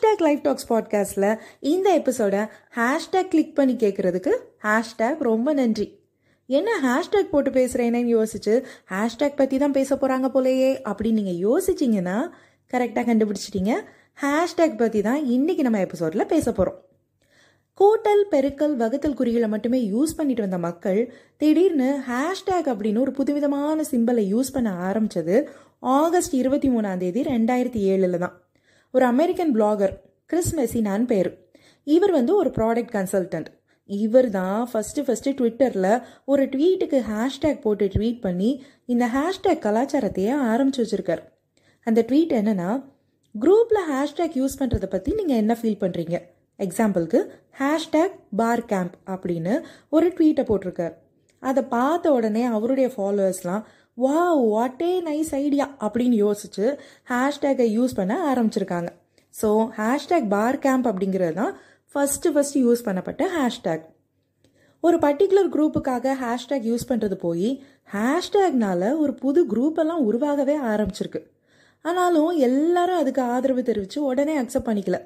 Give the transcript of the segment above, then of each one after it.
Hashtag life tax பாட்காஸ்டில் இந்த எபிசோடை hashtag click பண்ணி கேட்குறதுக்கு ஹேஷ்டேக் ரொம்ப நன்றி. என்ன ஹேஷ்டேக் போட்டு பேசுகிறேனேன்னு யோசிச்சு ஹேஷ்டேக் பற்றி தான் பேச போகிறாங்க போலேயே அப்படின்னு நீங்கள் யோசிச்சிங்கன்னா கரெக்டாக கண்டுபிடிச்சிட்டீங்க. ஹேஷ்டேக் பற்றி தான் இன்றைக்கி நம்ம எபிசோடில் பேச போகிறோம் கூட்டல் பெருக்கல் வகுத்தல் குறிகளை மட்டுமே யூஸ் பண்ணிட்டு வந்த மக்கள் திடீர்னு ஹேஷ்டேக் அப்படின்னு ஒரு புதுவிதமான சிம்பலை யூஸ் பண்ண ஆரம்பிச்சது ஆகஸ்ட் இருபத்தி மூணாம் தேதி ரெண்டாயிரத்தி ஏழில் தான் ஒரு அமெரிக்கன் பிளாகர் கிறிஸ் மெசினான்னு பேர். இவர் வந்து ஒரு ப்ராடக்ட் கன்சல்டன்ட் இவர் தான் ஃபஸ்ட்டு ஃபஸ்ட்டு ட்விட்டரில் ஒரு ட்வீட்டுக்கு ஹேஷ்டேக் போட்டு ட்வீட் பண்ணி இந்த ஹேஷ்டேக் கலாச்சாரத்தையே ஆரம்பிச்சு வச்சுருக்கார். அந்த ட்வீட் என்னென்னா குரூப்பில் ஹேஷ்டேக் யூஸ் பண்ணுறதை பற்றி நீங்கள் என்ன ஃபீல் பண்ணுறீங்க எக்ஸாம்பிளுக்கு ஹேஷ்டேக் பார் கேம்ப் அப்படின்னு ஒரு ட்வீட்டை போட்டிருக்கார். அதை பார்த்த உடனே அவருடைய ஃபாலோவர்ஸ்லாம் வா வாட் ஏ நைஸ் ஐடியா அப்படின்னு யோசிச்சு ஹேஷ்டேக்கை யூஸ் பண்ண ஆரம்பிச்சிருக்காங்க. ஸோ ஹேஷ்டேக் பார் கேம்ப் அப்படிங்கிறது தான் ஃபஸ்ட்டு ஃபஸ்ட்டு யூஸ் பண்ணப்பட்ட ஹேஷ்டேக் ஒரு பர்டிகுலர் குரூப்புக்காக ஹேஷ்டேக் யூஸ் பண்ணுறது போய் ஹேஷ்டேக்னால ஒரு புது குரூப்பெல்லாம் உருவாகவே ஆரம்பிச்சிருக்கு. ஆனாலும் எல்லாரும் அதுக்கு ஆதரவு தெரிவித்து உடனே அக்செப்ட் பண்ணிக்கல.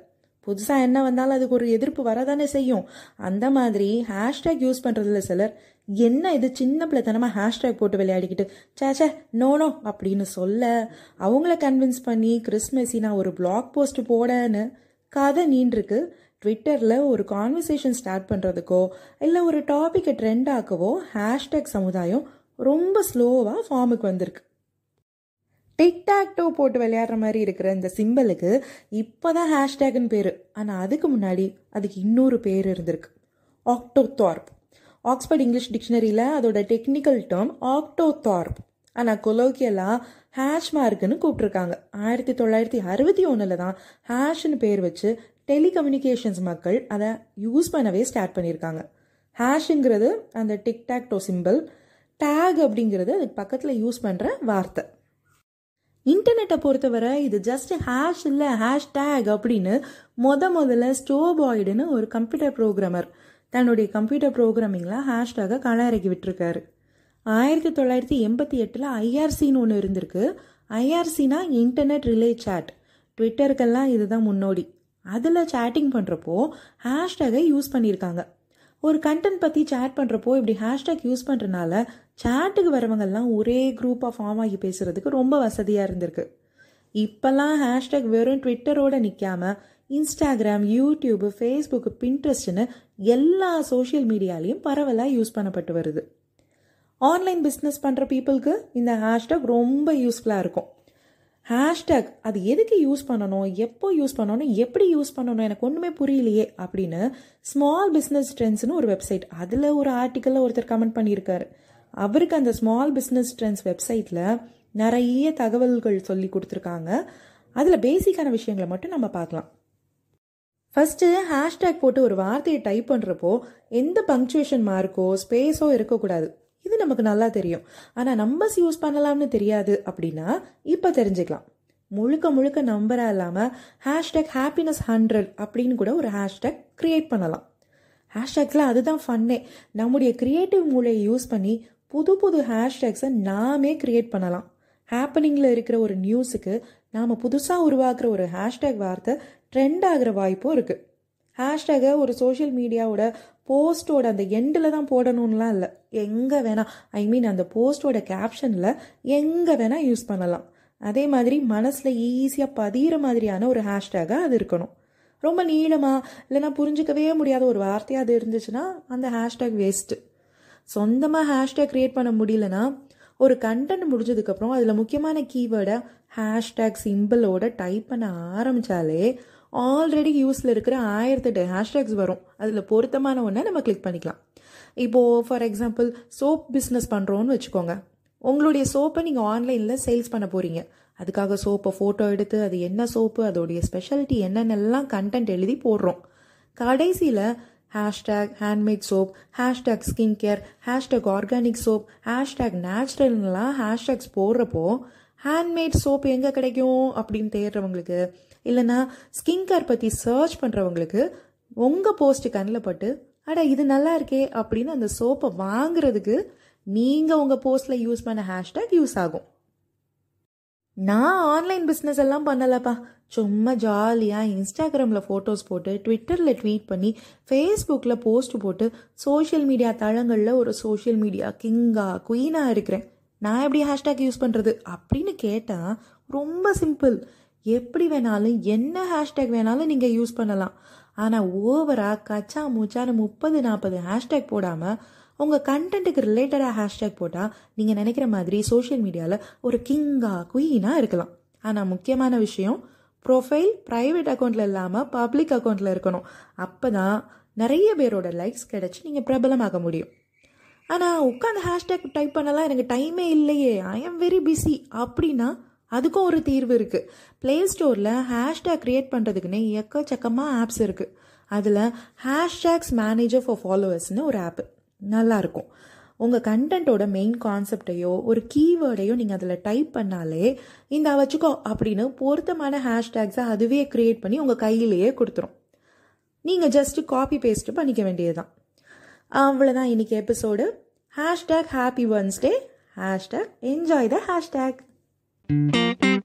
புதுசாக என்ன வந்தாலும் அதுக்கு ஒரு எதிர்ப்பு வரதானே செய்யும். அந்த மாதிரி ஹேஷ்டேக் யூஸ் பண்ணுறதுல சிலர் என்ன இது சின்ன பிள்ளைத்தனமாக ஹேஷ்டேக் போட்டு விளையாடிக்கிட்டு சேச்சே நோனோ அப்படின்னு சொல்ல அவங்கள கன்வின்ஸ் பண்ணி கிறிஸ்மஸி நான் ஒரு பிளாக் போஸ்ட் போடன்னு கதை நீண்டிருக்கு. ட்விட்டரில் ஒரு கான்வர்சேஷன் ஸ்டார்ட் பண்ணுறதுக்கோ இல்லை ஒரு டாப்பிக்கை ட்ரெண்ட் ஆக்கவோ ஹேஷ்டேக் சமுதாயம் ரொம்ப ஸ்லோவாக ஃபார்முக்கு வந்திருக்கு. டிக்டாக்டோ போட்டு விளையாடுற மாதிரி இருக்கிற இந்த சிம்பிளுக்கு இப்போ தான் ஹேஷ்டேக்னு பேர். ஆனால் அதுக்கு முன்னாடி அதுக்கு இன்னொரு பேர் இருந்திருக்கு. ஆக்டோதார்ப் ஆக்ஸ்போர்ட் இங்கிலீஷ் டிக்ஷனரியில் அதோட டெக்னிக்கல் டேர்ம் ஆக்டோதார்ப் ஆனால் கொலோக்கியலாக ஹேஷ் மார்க்குன்னு கூப்பிட்ருக்காங்க ஆயிரத்தி தொள்ளாயிரத்தி அறுபத்தி ஒன்றில் தான் ஹேஷ்னு பேர் வச்சு டெலிகம்யூனிகேஷன்ஸ் மக்கள் அதை யூஸ் பண்ணவே ஸ்டார்ட் பண்ணியிருக்காங்க. ஹேஷுங்கிறது அந்த டிக்டாக்டோ சிம்பிள் டேக் அப்படிங்கிறது அதுக்கு பக்கத்தில் யூஸ் பண்ணுற வார்த்தை. இன்டர்நெட்டை பொறுத்தவரை இது ஜஸ்ட் ஹேஷ் இல்லை ஹேஷ்டேக் அப்படின்னு முத முதல்ல ஸ்டோபாய்டுன்னு ஒரு கம்ப்யூட்டர் ப்ரோக்ராமர் தன்னுடைய கம்ப்யூட்டர் ப்ரோக்ராமிங்கில் ஹேஷ்டேகை களை இறக்கி விட்டுருக்காரு. ஆயிரத்தி தொள்ளாயிரத்தி எண்பத்தி எட்டில் ஐஆர்சின்னு ஒன்று இருந்திருக்கு. ஐஆர்சினா இன்டர்நெட் ரிலே சேட் ட்விட்டருக்கெல்லாம் இதுதான் முன்னோடி. அதில் சேட்டிங் பண்ணுறப்போ ஹேஷ்டேகை யூஸ் பண்ணியிருக்காங்க. ஒரு கண்டென்ட் பற்றி சேட் பண்ணுறப்போ இப்படி ஹேஷ்டேக் யூஸ் பண்ணுறனால சேட்டுக்கு வரவங்கெல்லாம் ஒரே குரூப்பாக ஃபார்ம் ஆகி பேசுகிறதுக்கு ரொம்ப வசதியாக இருந்திருக்கு. இப்போல்லாம் ஹேஷ்டேக் வெறும் ட்விட்டரோடு நிற்காம இன்ஸ்டாகிராம் யூடியூப் ஃபேஸ்புக்கு பின்ட்ரெஸ்ட்னு எல்லா சோஷியல் மீடியாலையும் பரவலாக யூஸ் பண்ணப்பட்டு வருது. ஆன்லைன் பிஸ்னஸ் பண்ணுற பீப்புளுக்கு இந்த ஹேஷ்டேக் ரொம்ப யூஸ்ஃபுல்லாக இருக்கும். ஹேஷ்டேக் அது எதுக்கு யூஸ் பண்ணணும்? எப்போ யூஸ் பண்ணணும்? எப்படி யூஸ் பண்ணணும்? எனக்கு ஒன்றுமே புரியலையே அப்படின்னு ஸ்மால் பிஸ்னஸ் ட்ரெண்ட்ஸ்னு ஒரு வெப்சைட் அதில் ஒரு ஆர்டிக்கலில் ஒருத்தர் கமெண்ட் பண்ணியிருக்காரு. அவருக்கு அந்த ஸ்மால் பிஸ்னஸ் ட்ரெண்ட்ஸ் வெப்சைட்டில் நிறைய தகவல்கள் சொல்லி கொடுத்துருக்காங்க. அதில் பேசிக்கான விஷயங்களை மட்டும் நம்ம பார்க்கலாம். ஃபஸ்ட்டு ஹேஷ்டேக் போட்டு ஒரு வார்த்தையை டைப் பண்ணுறப்போ எந்த பங்க்சுவேஷன் மார்க்கோ ஸ்பேஸோ இருக்கக்கூடாது. இது நமக்கு நல்லா தெரியும். ஆனால் நம்பர்ஸ் யூஸ் பண்ணலாம்னு தெரியாது அப்படின்னா இப்போ தெரிஞ்சுக்கலாம். முழுக்க முழுக்க நம்பராக இல்லாமல் ஹேஷ்டேக் ஹாப்பினஸ் ஹண்ட்ரட் அப்படின்னு கூட ஒரு ஹேஷ்டேக் க்ரியேட் பண்ணலாம். ஹேஷ்டேக்ஸில் அதுதான் ஃபன்னே நம்முடைய க்ரியேட்டிவ் மூளையை யூஸ் பண்ணி புது புது ஹேஷ்டேக்ஸை நாமே க்ரியேட் பண்ணலாம். ஹேப்பனிங்கில் இருக்கிற ஒரு நியூஸுக்கு நாம் புதுசாக உருவாக்குற ஒரு ஹேஷ்டேக் வார்த்தை ட்ரெண்ட் ஆகிற வாய்ப்பும் இருக்குது ஹேஷ்டேகை ஒரு சோஷியல் மீடியாவோட போஸ்ட்டோட அந்த எண்டில் தான் போடணும்லாம் இல்லை. எங்கே வேணால் ஐ மீன் அந்த போஸ்ட்டோட கேப்ஷனில் எங்கே வேணால் யூஸ் பண்ணலாம். அதே மாதிரி மனசில் ஈஸியாக பதிகிற மாதிரியான ஒரு ஹேஷ்டேகாக அது இருக்கணும். ரொம்ப நீளமாக இல்லைனா புரிஞ்சிக்கவே முடியாத ஒரு வார்த்தையாக அது இருந்துச்சுன்னா அந்த ஹேஷ்டேக் வேஸ்ட்டு சொந்தமாக ஹேஷ்டேக் க்ரியேட் பண்ண முடியலனா ஒரு கண்டென்ட் முடிஞ்சதுக்கப்புறம் அதில் முக்கியமான கீவேர்டை ஹேஷ்டேக் சிம்பிளோட டைப் பண்ண ஆரம்பித்தாலே ஆல்ரெடி யூஸில் இருக்கிற ஆயிரத்தெட்டு ஹேஷ்டேக்ஸ் வரும். அதில் பொருத்தமான ஒன்றை நம்ம கிளிக் பண்ணிக்கலாம். இப்போது ஃபார் எக்ஸாம்பிள் சோப் பிஸ்னஸ் பண்ணுறோன்னு வச்சுக்கோங்க. உங்களுடைய சோப்பை நீங்கள் ஆன்லைனில் சேல்ஸ் பண்ண போகிறீங்க அதுக்காக சோப்பை ஃபோட்டோ எடுத்து அது என்ன சோப்பு அதோடைய ஸ்பெஷாலிட்டி என்னென்னலாம் கண்டென்ட் எழுதி போடுறோம். கடைசியில் hashtag handmade soap hashtag skin care hashtag organic soap hashtag நேச்சுரல்லாம் hashtags போடுறப்போ ஹேண்ட்மேட் சோப் எங்கே கிடைக்கும் அப்படின்னு தேடுறவங்களுக்கு இல்லைனா ஸ்கின் கேர் பற்றி சர்ச் பண்ணுறவங்களுக்கு உங்கள் போஸ்ட் கண்ணில் பட்டு அட இது நல்லா இருக்கே அப்படின்னு அந்த சோப்பை வாங்குறதுக்கு நீங்கள் உங்கள் போஸ்ட்டில் யூஸ் பண்ண ஹேஷ்டேக் யூஸ் ஆகும். நான் ஆன்லைன் பிஸ்னஸ் எல்லாம் பண்ணலப்பா. சும்மா ஜாலியாக இன்ஸ்டாகிராமில் ஃபோட்டோஸ் போட்டு ட்விட்டரில் ட்வீட் பண்ணி ஃபேஸ்புக்கில் போஸ்ட் போட்டு சோஷியல் மீடியா தளங்களில் ஒரு சோஷியல் மீடியா கிங்கா குயினாக இருக்கிறேன். நான் எப்படி ஹேஷ்டேக் யூஸ் பண்ணுறது அப்படின்னு கேட்டால் ரொம்ப சிம்பிள் எப்படி வேணாலும் என்ன ஹேஷ்டேக் வேணாலும் நீங்கள் யூஸ் பண்ணலாம். ஆனால் ஓவராக கச்சா மூச்சான முப்பது நாற்பது ஹேஷ்டேக் போடாமல் உங்கள் கண்டென்ட்டுக்கு ரிலேட்டடாக ஹேஷ்டேக் போட்டால் நீங்கள் நினைக்கிற மாதிரி சோஷியல் மீடியாவில் ஒரு கிங்கா குயினாக இருக்கலாம். ஆனால் முக்கியமான விஷயம் ப்ரொஃபைல் ப்ரைவேட் அக்கௌண்ட்டில் இல்லாமல் பப்ளிக் அக்கௌண்ட்டில் இருக்கணும். அப்போ தான் நிறைய பேரோட லைக்ஸ் கிடச்சி நீங்கள் பிரபலமாக முடியும். ஆனால் உட்காந்து ஹேஷ்டேக் டைப் பண்ணலாம் எனக்கு டைமே இல்லையே ஐ ஆம் வெரி பிஸி அப்படின்னா அதுக்கும் ஒரு தீர்வு இருக்குது ப்ளே ஸ்டோரில் ஹேஷ்டேக் க்ரியேட் பண்ணுறதுக்குன்னே எக்கச்சக்கமாக ஆப்ஸ் இருக்குது அதில் ஹேஷ்டேக்ஸ் மேனேஜர் ஃபார் ஃபாலோவர்ஸ்னு ஒரு ஆப்பு நல்லாயிருக்கும் உங்கள் கண்டென்ட்டோட மெயின் கான்செப்டையோ ஒரு கீவேர்டையோ நீங்கள் அதில் டைப் பண்ணாலே இந்த வச்சுக்கோ அப்படின்னு பொருத்தமான ஹேஷ்டேக்ஸை அதுவே க்ரியேட் பண்ணி உங்கள் கையிலேயே கொடுத்துரும். நீங்கள் ஜஸ்ட்டு காப்பி பேஸ்ட்டு பண்ணிக்க வேண்டியது தான் அவ்வளோதான் இன்றைக்கி episode hashtag happy Wednesday hashtag enjoy the hashtag Música